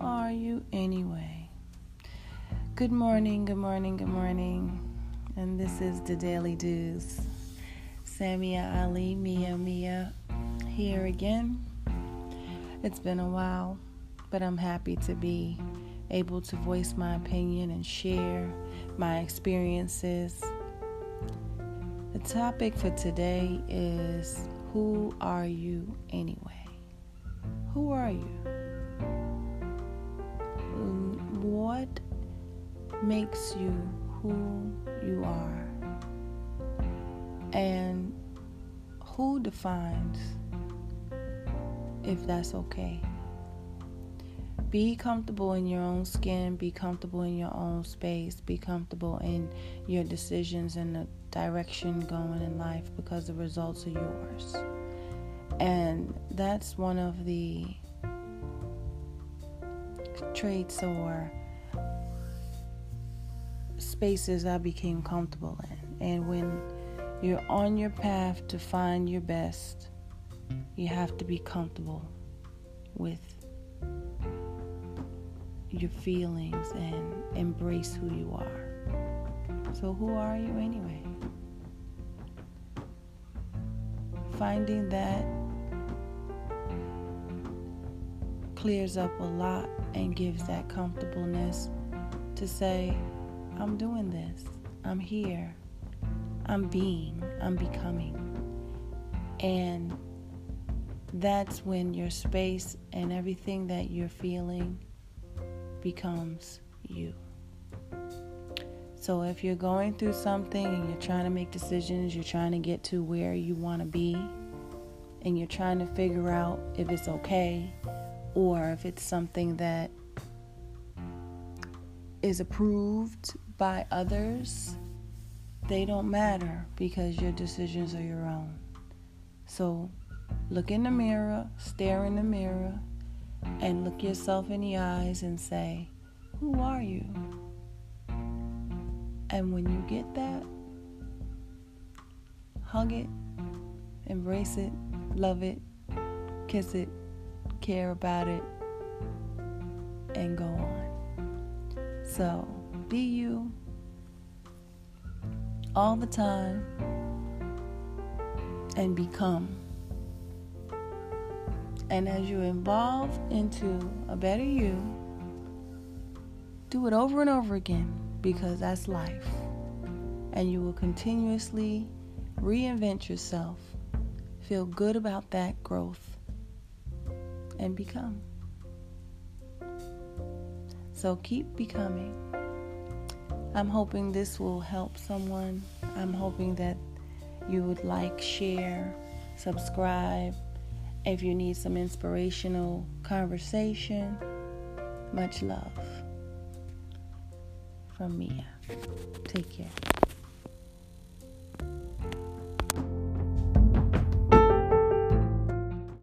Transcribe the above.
are you anyway? Good morning, good morning, good morning. And this is the Daily Dews. Samia Ali, Mia Mia, here again. It's been a while, but I'm happy to be able to voice my opinion and share my experiences. The topic for today is Who are you anyway? Who are you? Makes you who you are? And who defines if that's okay? Be comfortable in your own skin, be comfortable in your own space, be comfortable in your decisions and the direction going in life because the results are yours. And that's one of the traits or spaces I became comfortable in. And when you're on your path to find your best, you have to be comfortable with your feelings and embrace who you are. So, who are you anyway? Finding that clears up a lot and gives that comfortableness to say, I'm doing this, I'm here, I'm being, I'm becoming. And that's when your space and everything that you're feeling becomes you. So if you're going through something and you're trying to make decisions, you're trying to get to where you want to be, and you're trying to figure out if it's okay or if it's something that is approved by others, they don't matter because your decisions are your own. So look in the mirror, stare in the mirror, and look yourself in the eyes and say, Who are you? And when you get that, hug it, embrace it, love it, kiss it, care about it, and go on. So be you all the time and become. And as you evolve into a better you, do it over and over again because that's life. And you will continuously reinvent yourself, feel good about that growth, and become. So keep becoming. I'm hoping this will help someone. I'm hoping that you would like, share, subscribe. If you need some inspirational conversation, much love from Mia. Take care.